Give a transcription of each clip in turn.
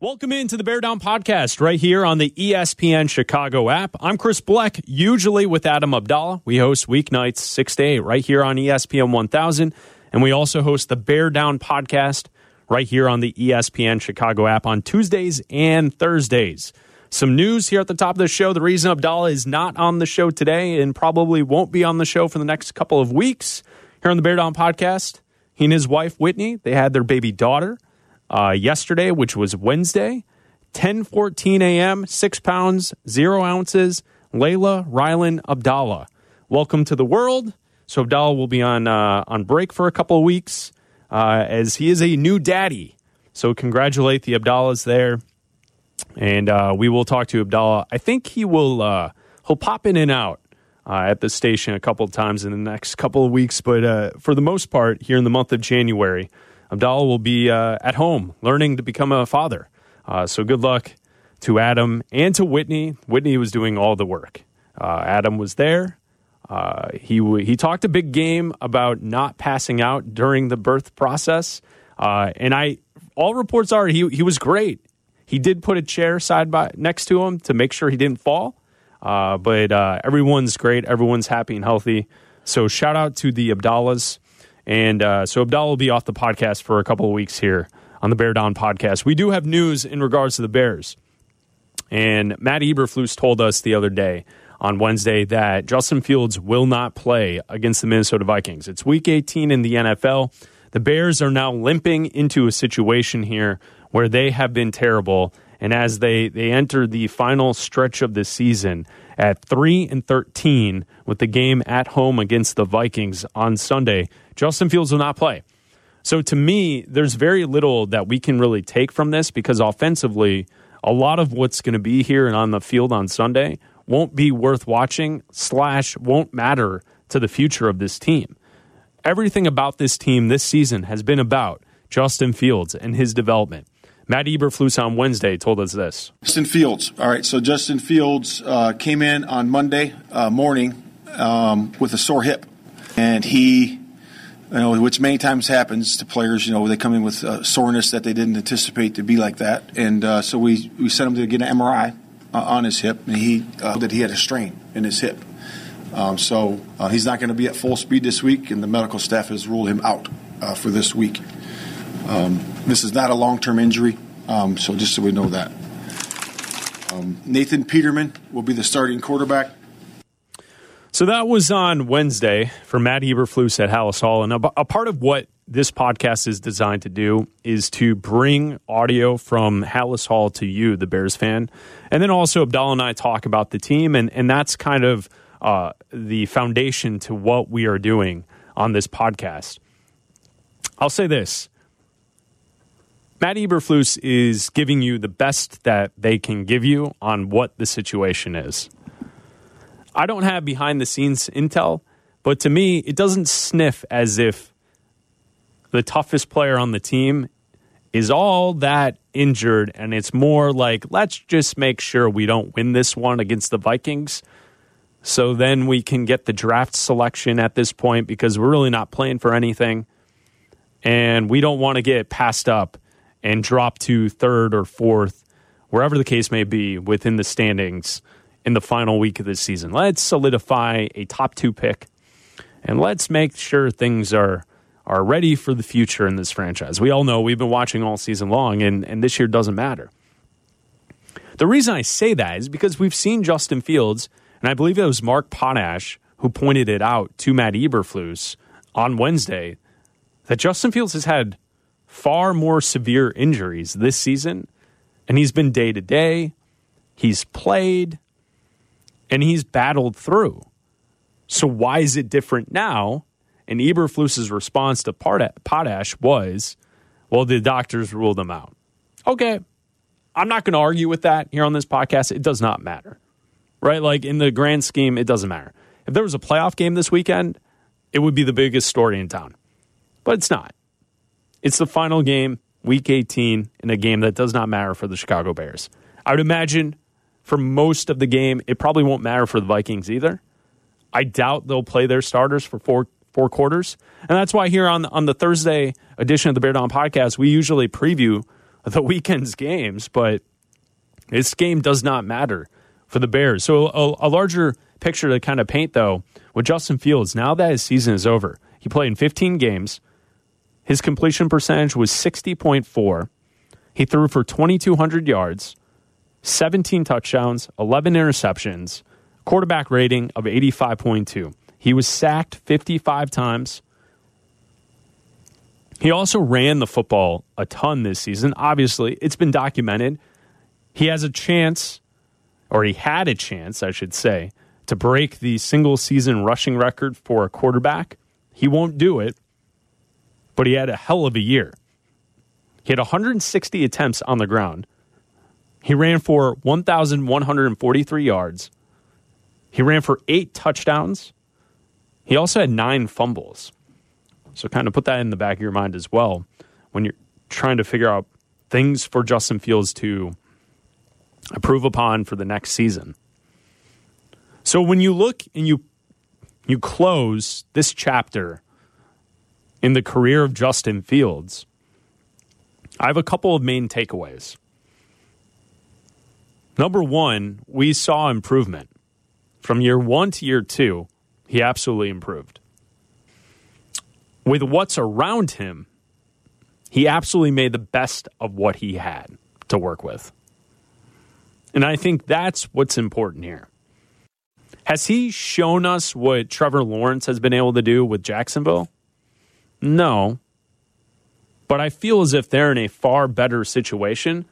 Welcome into the Bear Down podcast right here on the ESPN Chicago app. I'm Chris Bleck, usually with Adam Abdallah. We host weeknights 6 to 8 right here on ESPN 1000. And we also host the Bear Down podcast right here on the ESPN Chicago app on Tuesdays and Thursdays. Some news here at the top of the show. The reason Abdallah is not on the show today and probably won't be on the show for the next couple of weeks here on the Bear Down podcast, he and his wife, Whitney, they had their baby daughter uh, yesterday, which was Wednesday, 10:14 a.m., six pounds, zero ounces. Layla Rylan Abdallah, welcome to the world. So Abdallah will be on uh, on break for a couple of weeks uh, as he is a new daddy. So congratulate the Abdallahs there, and uh, we will talk to Abdallah. I think he will uh, he'll pop in and out. Uh, at the station a couple of times in the next couple of weeks, but uh, for the most part, here in the month of January, Abdallah will be uh, at home learning to become a father. Uh, so good luck to Adam and to Whitney. Whitney was doing all the work. Uh, Adam was there. Uh, he w- he talked a big game about not passing out during the birth process, uh, and I all reports are he he was great. He did put a chair side by next to him to make sure he didn't fall. Uh, but everyone's great. Everyone's happy and healthy. So shout out to the Abdallahs. And uh, so Abdallah will be off the podcast for a couple of weeks here on the Bear Down podcast. We do have news in regards to the Bears. And Matt Eberflus told us the other day on Wednesday that Justin Fields will not play against the Minnesota Vikings. It's week 18 in the NFL. The Bears are now limping into a situation here where they have been terrible. And as they, they enter the final stretch of the season at 3 and 13 with the game at home against the Vikings on Sunday, Justin Fields will not play. So to me, there's very little that we can really take from this because offensively, a lot of what's going to be here and on the field on Sunday won't be worth watching, slash, won't matter to the future of this team. Everything about this team this season has been about Justin Fields and his development. Matt Eberflus on Wednesday told us this. Justin Fields. All right, so Justin Fields uh, came in on Monday uh, morning um, with a sore hip, and he, you know, which many times happens to players. You know, they come in with uh, soreness that they didn't anticipate to be like that, and uh, so we we sent him to get an MRI uh, on his hip, and he uh, that he had a strain in his hip. Um, so he's not going to be at full speed this week, and the medical staff has ruled him out for this week. Um, this is not a long-term injury, um, so just so we know that. Um, Nathan Peterman will be the starting quarterback. So that was on Wednesday for Matt Eberflus at Halas Hall. And a, a part of what this podcast is designed to do is to bring audio from Halas Hall to you, the Bears fan. And then also Abdallah and I talk about the team. And, and that's kind of uh, the foundation to what we are doing on this podcast. I'll say this. Matt Eberflus is giving you the best that they can give you on what the situation is. I don't have behind the scenes intel, but to me, it doesn't sniff as if the toughest player on the team is all that injured. And it's more like, let's just make sure we don't win this one against the Vikings. So then we can get the draft selection at this point because we're really not playing for anything. And we don't want to get passed up and drop to third or fourth, wherever the case may be within the standings in the final week of the season. Let's solidify a top two pick and let's make sure things are are ready for the future in this franchise. We all know we've been watching all season long and, and this year doesn't matter. The reason I say that is because we've seen Justin Fields, and I believe it was Mark Potash who pointed it out to Matt Eberflus on Wednesday, that Justin Fields has had far more severe injuries this season, and he's been day to day. He's played, and he's battled through. So why is it different now? And Eberflus's response to Potash was, "Well, the doctors ruled him out." Okay, I'm not going to argue with that here on this podcast. It does not matter, right? Like in the grand scheme, it doesn't matter. If there was a playoff game this weekend, it would be the biggest story in town, but it's not. It's the final game, week 18, in a game that does not matter for the Chicago Bears. I would imagine for most of the game, it probably won't matter for the Vikings either. I doubt they'll play their starters for four four quarters, and that's why here on on the Thursday edition of the Bear Down podcast, we usually preview the weekend's games, but this game does not matter for the Bears. So a, a larger picture to kind of paint though with Justin Fields. Now that his season is over, he played in 15 games. His completion percentage was 60.4. He threw for 2,200 yards, 17 touchdowns, 11 interceptions, quarterback rating of 85.2. He was sacked 55 times. He also ran the football a ton this season. Obviously, it's been documented. He has a chance, or he had a chance, I should say, to break the single season rushing record for a quarterback. He won't do it, but he had a hell of a year. He had 160 attempts on the ground. He ran for 1,143 yards. He ran for eight touchdowns. He also had nine fumbles. So, kind of put that in the back of your mind as well when you're trying to figure out things for Justin Fields to improve upon for the next season. So, when you look and you you close this chapter in the career of Justin Fields, I have a couple of main takeaways. Number one, we saw improvement. From year one to year two, he absolutely improved. With what's around him, he absolutely made the best of what he had to work with. And I think that's what's important here. Has he shown us what Trevor Lawrence has been able to do with Jacksonville? No. But I feel as if they're in a far better situation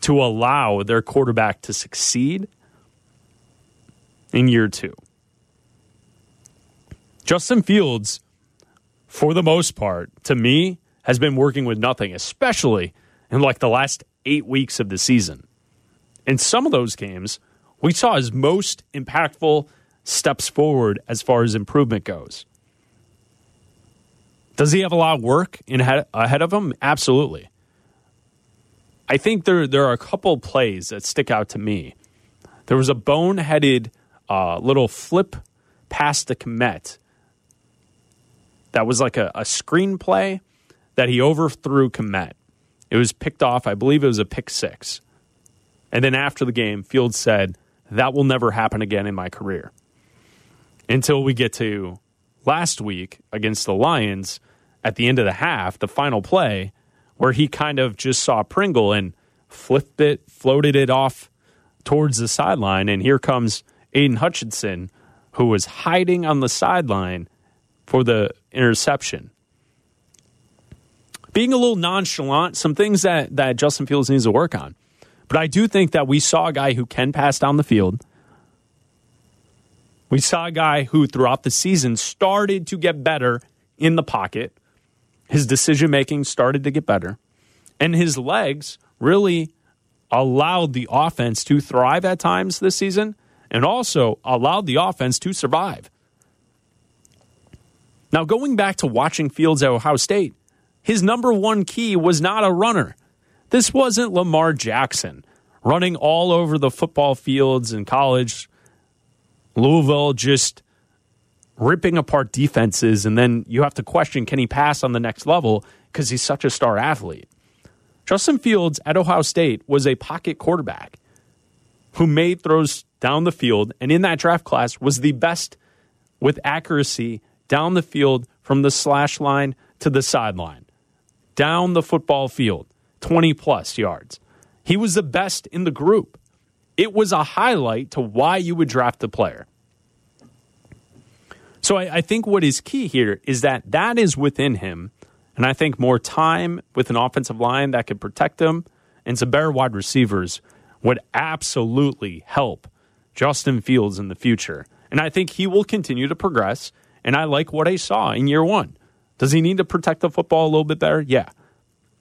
to allow their quarterback to succeed in year two. Justin Fields, for the most part, to me, has been working with nothing, especially in like the last eight weeks of the season. In some of those games, we saw his most impactful steps forward as far as improvement goes. Does he have a lot of work in ahead of him? Absolutely. I think there there are a couple plays that stick out to me. There was a boneheaded uh, little flip past the Kmet that was like a, a screenplay that he overthrew Kmet. It was picked off, I believe it was a pick six. And then after the game, Fields said, That will never happen again in my career. Until we get to last week against the Lions at the end of the half, the final play, where he kind of just saw Pringle and flipped it, floated it off towards the sideline. And here comes Aidan Hutchinson, who was hiding on the sideline for the interception. Being a little nonchalant, some things that, that Justin Fields needs to work on. But I do think that we saw a guy who can pass down the field. We saw a guy who, throughout the season, started to get better in the pocket. His decision making started to get better. And his legs really allowed the offense to thrive at times this season and also allowed the offense to survive. Now, going back to watching Fields at Ohio State, his number one key was not a runner. This wasn't Lamar Jackson running all over the football fields in college. Louisville just ripping apart defenses, and then you have to question can he pass on the next level because he's such a star athlete. Justin Fields at Ohio State was a pocket quarterback who made throws down the field, and in that draft class was the best with accuracy down the field from the slash line to the sideline, down the football field, 20 plus yards. He was the best in the group. It was a highlight to why you would draft the player. So I, I, think what is key here is that that is within him. And I think more time with an offensive line that could protect him and some better wide receivers would absolutely help Justin Fields in the future. And I think he will continue to progress. And I like what I saw in year one. Does he need to protect the football a little bit better? Yeah.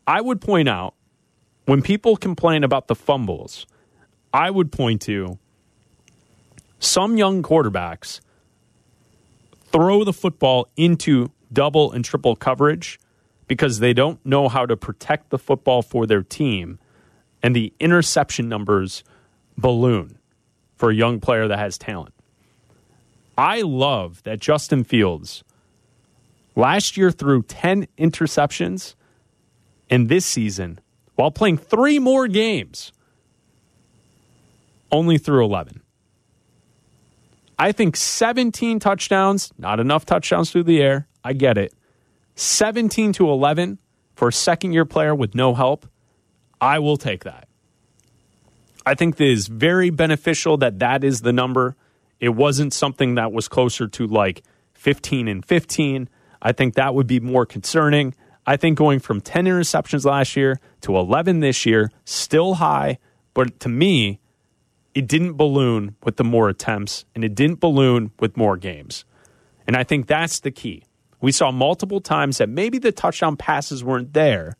I would point out when people complain about the fumbles, I would point to some young quarterbacks throw the football into double and triple coverage because they don't know how to protect the football for their team, and the interception numbers balloon for a young player that has talent. I love that Justin Fields last year threw 10 interceptions, and this season while playing three more games, only threw 11. I think 17 touchdowns, not enough touchdowns through the air. I get it. 17 to 11 for a second year player with no help. I will take that. I think it is very beneficial that that is the number. It wasn't something that was closer to like 15 and 15. I think that would be more concerning. I think going from 10 interceptions last year to 11 this year, still high, but to me, it didn't balloon with the more attempts and it didn't balloon with more games. And I think that's the key. We saw multiple times that maybe the touchdown passes weren't there,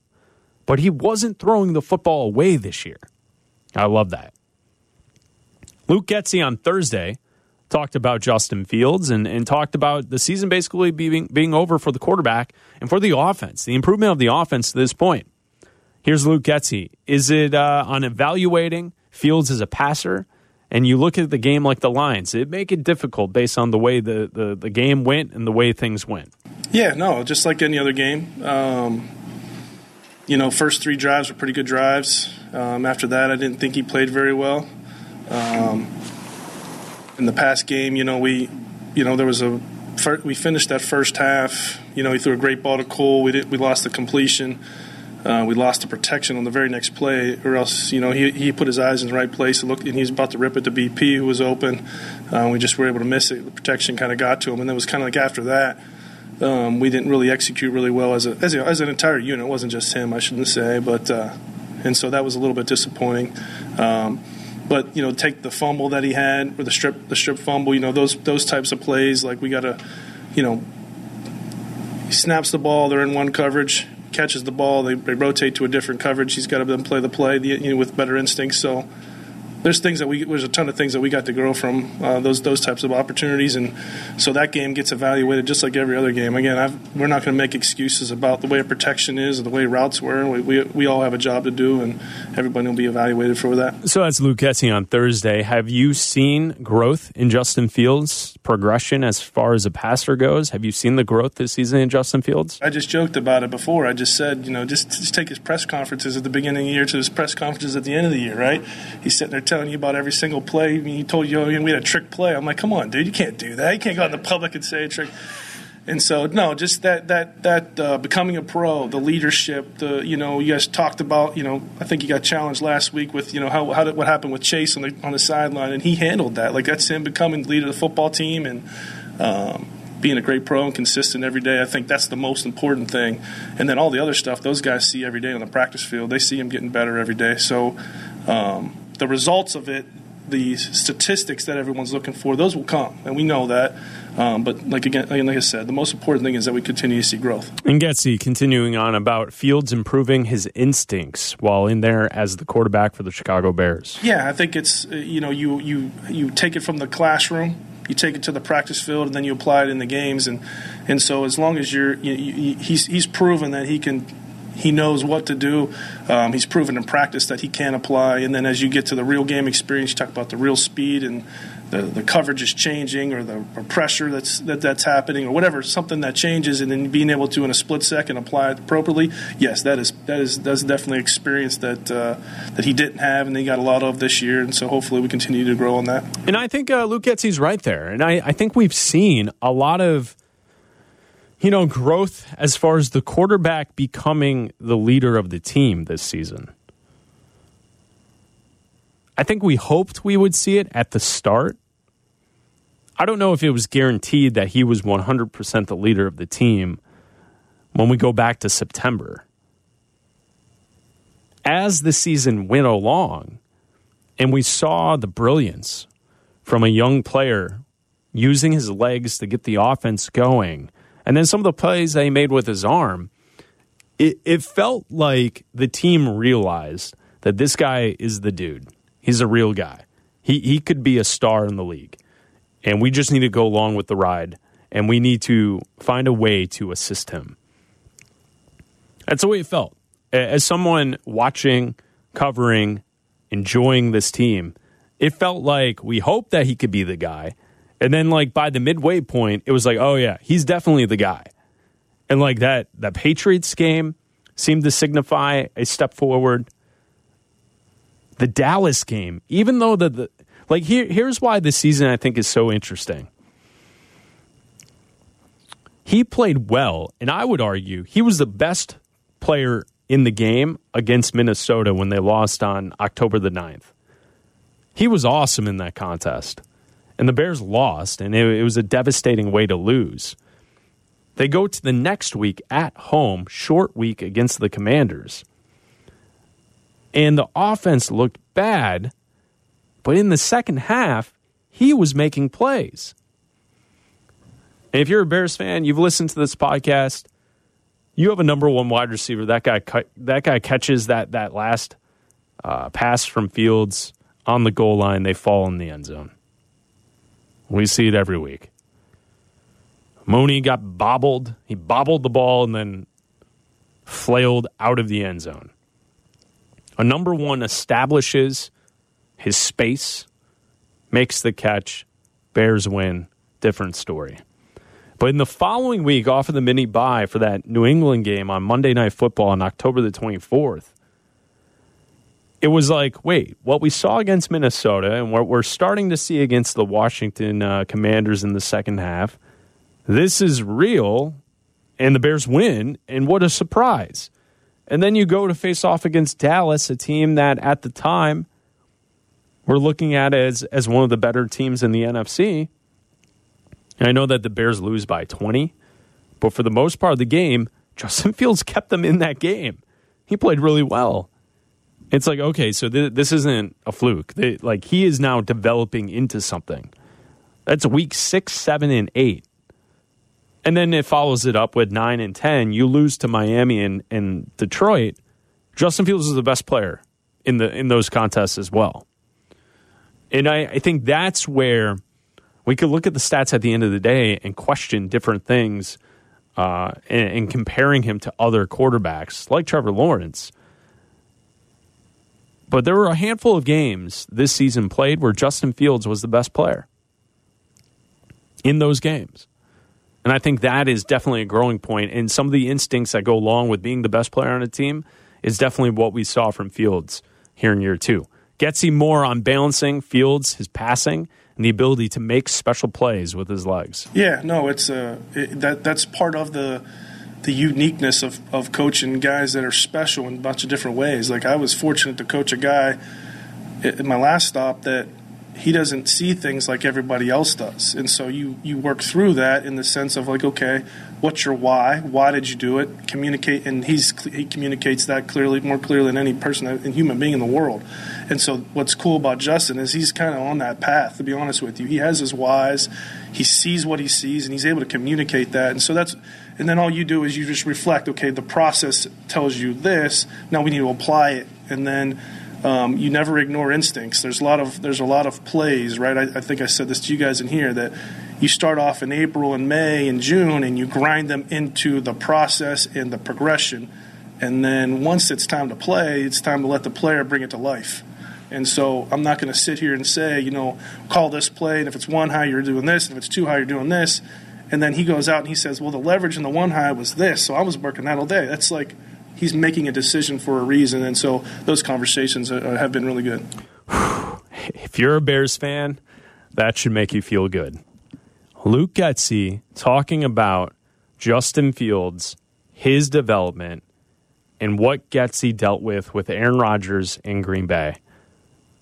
but he wasn't throwing the football away this year. I love that. Luke Getsy on Thursday talked about Justin Fields and, and talked about the season basically being, being over for the quarterback and for the offense, the improvement of the offense to this point. Here's Luke Getsy. Is it uh, on evaluating Fields as a passer, and you look at the game like the Lions, it make it difficult based on the way the, the, the game went and the way things went. Yeah, no, just like any other game. Um, you know, first three drives were pretty good drives. Um, after that, I didn't think he played very well. Um, in the past game, you know, we, you know, there was a we finished that first half. You know, he threw a great ball to Cole. We did we lost the completion. Uh, we lost the protection on the very next play, or else you know he, he put his eyes in the right place and looked, and he was about to rip it to BP, who was open. Uh, we just were able to miss it. The protection kind of got to him, and it was kind of like after that, um, we didn't really execute really well as a, as, a, as an entire unit. It wasn't just him, I shouldn't say, but uh, and so that was a little bit disappointing. Um, but you know, take the fumble that he had or the strip the strip fumble. You know, those those types of plays, like we got to, you know, he snaps the ball. They're in one coverage catches the ball, they, they rotate to a different coverage. He's got to then play the play you know, with better instincts. So there's things that we there's a ton of things that we got to grow from uh, those those types of opportunities, and so that game gets evaluated just like every other game. Again, I've, we're not going to make excuses about the way protection is or the way routes were. We, we, we all have a job to do, and everybody will be evaluated for that. So that's Luke Getsy on Thursday. Have you seen growth in Justin Fields' progression as far as a passer goes? Have you seen the growth this season in Justin Fields? I just joked about it before. I just said, you know, just, just take his press conferences at the beginning of the year to his press conferences at the end of the year, right? He's sitting there telling you about every single play. I mean, he told you we had a trick play. I'm like, come on, dude, you can't do that. You can't go out in the public and say a trick. And so, no, just that that that uh, becoming a pro, the leadership, the you know, you guys talked about, you know, I think you got challenged last week with you know how, how did, what happened with Chase on the on the sideline, and he handled that. Like that's him becoming the leader of the football team and. Um, being a great pro and consistent every day, I think that's the most important thing. And then all the other stuff, those guys see every day on the practice field. They see him getting better every day. So um, the results of it, the statistics that everyone's looking for, those will come, and we know that. Um, but like again, like I said, the most important thing is that we continue to see growth. And Getsy continuing on about Fields improving his instincts while in there as the quarterback for the Chicago Bears. Yeah, I think it's uh, you know you you you take it from the classroom, you take it to the practice field, and then you apply it in the games, and and so as long as you're you, you, he's he's proven that he can he knows what to do. Um, he's proven in practice that he can apply. And then as you get to the real game experience, you talk about the real speed and the, the coverage is changing or the or pressure that's that, that's happening or whatever something that changes and then being able to in a split second apply it appropriately yes that is that is that's definitely experience that uh, that he didn't have and he got a lot of this year and so hopefully we continue to grow on that and I think uh, Luke Getsy's right there and I, I think we've seen a lot of you know, growth as far as the quarterback becoming the leader of the team this season. I think we hoped we would see it at the start. I don't know if it was guaranteed that he was 100% the leader of the team when we go back to September. As the season went along, and we saw the brilliance from a young player using his legs to get the offense going and then some of the plays that he made with his arm, it, it felt like the team realized that this guy is the dude. He's a real guy. He, he could be a star in the league. And we just need to go along with the ride and we need to find a way to assist him. That's the way it felt. As someone watching, covering, enjoying this team, it felt like we hoped that he could be the guy. And then like by the midway point, it was like, oh yeah, he's definitely the guy. And like that that Patriots game, seemed to signify a step forward. The Dallas game, even though the, the like here here's why this season I think is so interesting. He played well, and I would argue he was the best player in the game against Minnesota when they lost on October the 9th. He was awesome in that contest. And the Bears lost, and it, it was a devastating way to lose. They go to the next week at home, short week against the Commanders. And the offense looked bad, but in the second half, he was making plays. And if you're a Bears fan, you've listened to this podcast, you have a number one wide receiver. That guy, that guy catches that that last uh, pass from Fields on the goal line. They fall in the end zone. We see it every week. Mooney got bobbled. He bobbled the ball and then flailed out of the end zone. A number one establishes his space, makes the catch, Bears win. Different story. But in the following week, off of the mini buy for that New England game on Monday Night Football on October the 24th, it was like, wait, what we saw against Minnesota and what we're starting to see against the Washington uh, Commanders in the second half, this is real, and the Bears win, and what a surprise. And then you go to face off against Dallas, a team that at the time we're looking at as, as one of the better teams in the NFC. And I know that the Bears lose by 20, but for the most part of the game, Justin Fields kept them in that game. He played really well. It's like, okay, so th- this isn't a fluke. They, like, he is now developing into something. That's week six, seven, and eight. And then it follows it up with nine and 10. You lose to Miami and, and Detroit. Justin Fields is the best player in, the, in those contests as well. And I, I think that's where we could look at the stats at the end of the day and question different things uh, and, and comparing him to other quarterbacks like Trevor Lawrence. But there were a handful of games this season played where Justin Fields was the best player in those games. And I think that is definitely a growing point. And some of the instincts that go along with being the best player on a team is definitely what we saw from Fields here in year two. Getsy more on balancing Fields, his passing, and the ability to make special plays with his legs. Yeah, no, it's uh, it, that that's part of the the uniqueness of, of coaching guys that are special in a bunch of different ways. Like I was fortunate to coach a guy at my last stop that he doesn't see things like everybody else does. And so you, you work through that in the sense of like, okay, what's your why? Why did you do it? Communicate, and he's he communicates that clearly, more clearly than any person, and human being in the world. And so what's cool about Justin is he's kind of on that path. To be honest with you, he has his whys, he sees what he sees, and he's able to communicate that. And so that's, and then all you do is you just reflect. Okay, the process tells you this. Now we need to apply it, and then um, you never ignore instincts. There's a lot of there's a lot of plays, right? I, I, think I said this to you guys in here that you start off in April and May and June, and you grind them into the process and the progression, and then once it's time to play, it's time to let the player bring it to life. And so I'm not going to sit here and say, you know, call this play, and if it's one high, you're doing this, and if it's two high, you're doing this. And then he goes out and he says, well, the leverage in the one high was this, so I was working that all day. That's like he's making a decision for a reason, and so those conversations uh, have been really good. If you're a Bears fan, that should make you feel good. Luke Getsy talking about Justin Fields, his development, and what Getsy dealt with with Aaron Rodgers in Green Bay,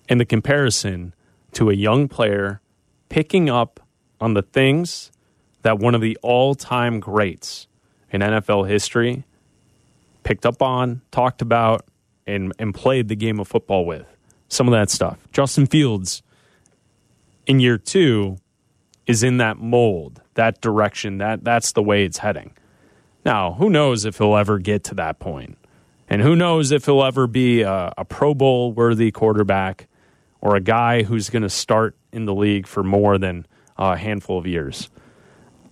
and the comparison to a young player picking up on the things that one of the all-time greats in NFL history picked up on, talked about, and, and played the game of football with. Some of that stuff. Justin Fields in year two is in that mold, that direction. That that's the way it's heading. Now, who knows if he'll ever get to that point, and who knows if he'll ever be a, a Pro Bowl worthy quarterback or a guy who's going to start in the league for more than a handful of years.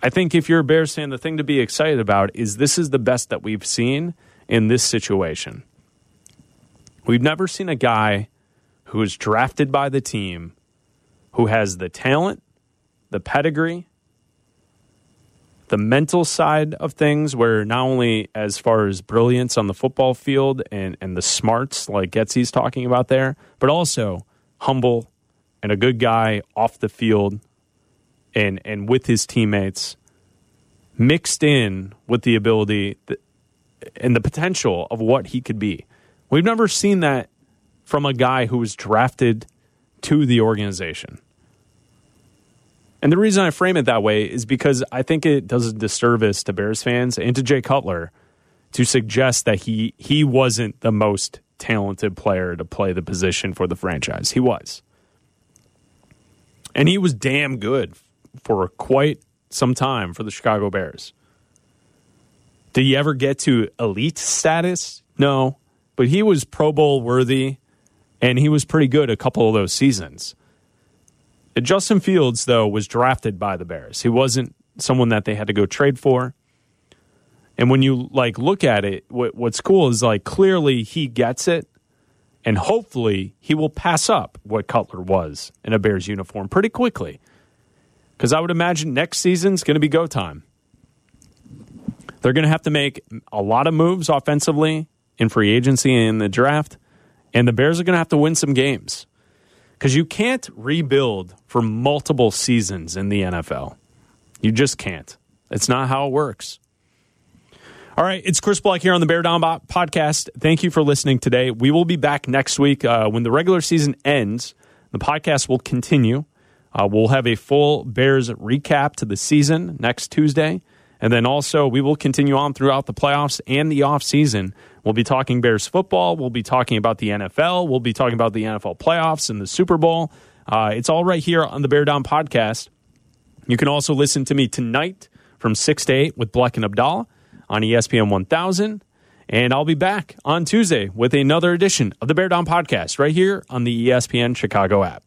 I think if you're a Bears fan, the thing to be excited about is this is the best that we've seen in this situation. We've never seen a guy who is drafted by the team who has the talent, the pedigree, the mental side of things, where not only as far as brilliance on the football field and, and the smarts like Getsy's talking about there, but also humble and a good guy off the field and, and with his teammates, mixed in with the ability and the potential of what he could be. We've never seen that from a guy who was drafted to the organization. And the reason I frame it that way is because I think it does a disservice to Bears fans and to Jay Cutler to suggest that he he wasn't the most talented player to play the position for the franchise. He was. And he was damn good for quite some time for the Chicago Bears. Did he ever get to elite status? No, but he was Pro Bowl worthy and he was pretty good a couple of those seasons. Uh, Justin Fields, though, was drafted by the Bears. He wasn't someone that they had to go trade for. And when you like look at it, what, what's cool is like clearly he gets it, and hopefully he will pass up what Cutler was in a Bears uniform pretty quickly. Because I would imagine next season's going to be go time. They're going to have to make a lot of moves offensively in free agency and in the draft, and the Bears are going to have to win some games because you can't rebuild for multiple seasons in the NFL. You just can't. It's not how it works. All right, it's Chris Bleck here on the Bear Down podcast. Thank you for listening today. We will be back next week uh, when the regular season ends. The podcast will continue. Uh, we'll have a full Bears recap to the season next Tuesday. And then also, we will continue on throughout the playoffs and the offseason. We'll be talking Bears football. We'll be talking about the NFL. We'll be talking about the NFL playoffs and the Super Bowl. Uh, it's all right here on the Bear Down podcast. You can also listen to me tonight from 6 to 8 with Bleck and Abdallah on ESPN 1000. And I'll be back on Tuesday with another edition of the Bear Down podcast right here on the ESPN Chicago app.